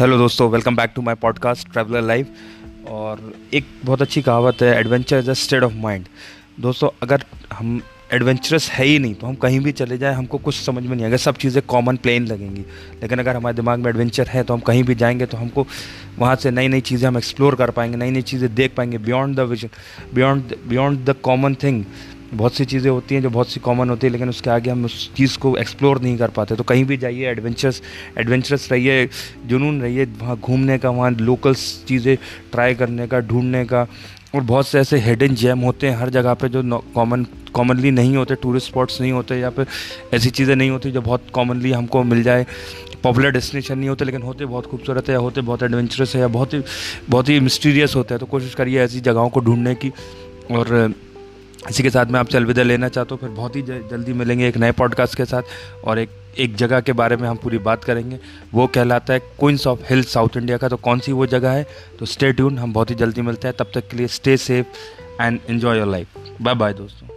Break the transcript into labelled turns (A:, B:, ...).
A: Hello दोस्तों welcome back to my podcast traveller live और एक बहुत अच्छी कहावत है adventure is a state of mind दोस्तों, अगर हम एडवेंचरस है ही नहीं तो हम कहीं भी चले जाएँ, हमको कुछ समझ में नहीं आएगा सब चीज़ें कॉमन प्लेन लगेंगी। लेकिन अगर हमारे दिमाग में एडवेंचर है तो हम कहीं भी जाएँगे तो हमको वहाँ से नई नई चीज़ें हम एक्सप्लोर कर पाएँगे नई नई चीज़ें देख पाएँगे beyond the vision beyond beyond the common thing बहुत सी चीज़ें होती हैं जो बहुत सी कॉमन होती है, लेकिन उसके आगे हम उस चीज़ को एक्सप्लोर नहीं कर पाते। तो कहीं भी जाइए एडवेंचरस एडवेंचरस रहिए, जुनून रहिए, वहाँ घूमने का, वहाँ लोकल्स चीज़ें ट्राई करने का, ढूँढने का, और बहुत से ऐसे हिडन जैम होते हैं हर जगह पे जो कॉमन कॉमनली नहीं होते टूरिस्ट स्पॉट्स नहीं होते, या फिर ऐसी चीज़ें नहीं होती जो बहुत कॉमनली हमको मिल जाए। पॉपुलर डेस्टिनेशन नहीं होते, लेकिन होते बहुत खूबसूरत है, या होते बहुत एडवेंचरस है, या बहुत ही बहुत ही मिस्टीरियस होते हैं। तो कोशिश करिए ऐसी जगहों को ढूँढने की, और इसी के साथ मैं आपसे अलविदा लेना चाहता हूँ। फिर बहुत ही जल्दी मिलेंगे एक नए पॉडकास्ट के साथ और एक एक जगह के बारे में हम पूरी बात करेंगे। वो कहलाता है queens of hills south India का। तो कौन सी वो जगह है? तो स्टे ट्यून हम बहुत ही जल्दी मिलते हैं। तब तक के लिए stay safe and enjoy your life bye bye दोस्तों।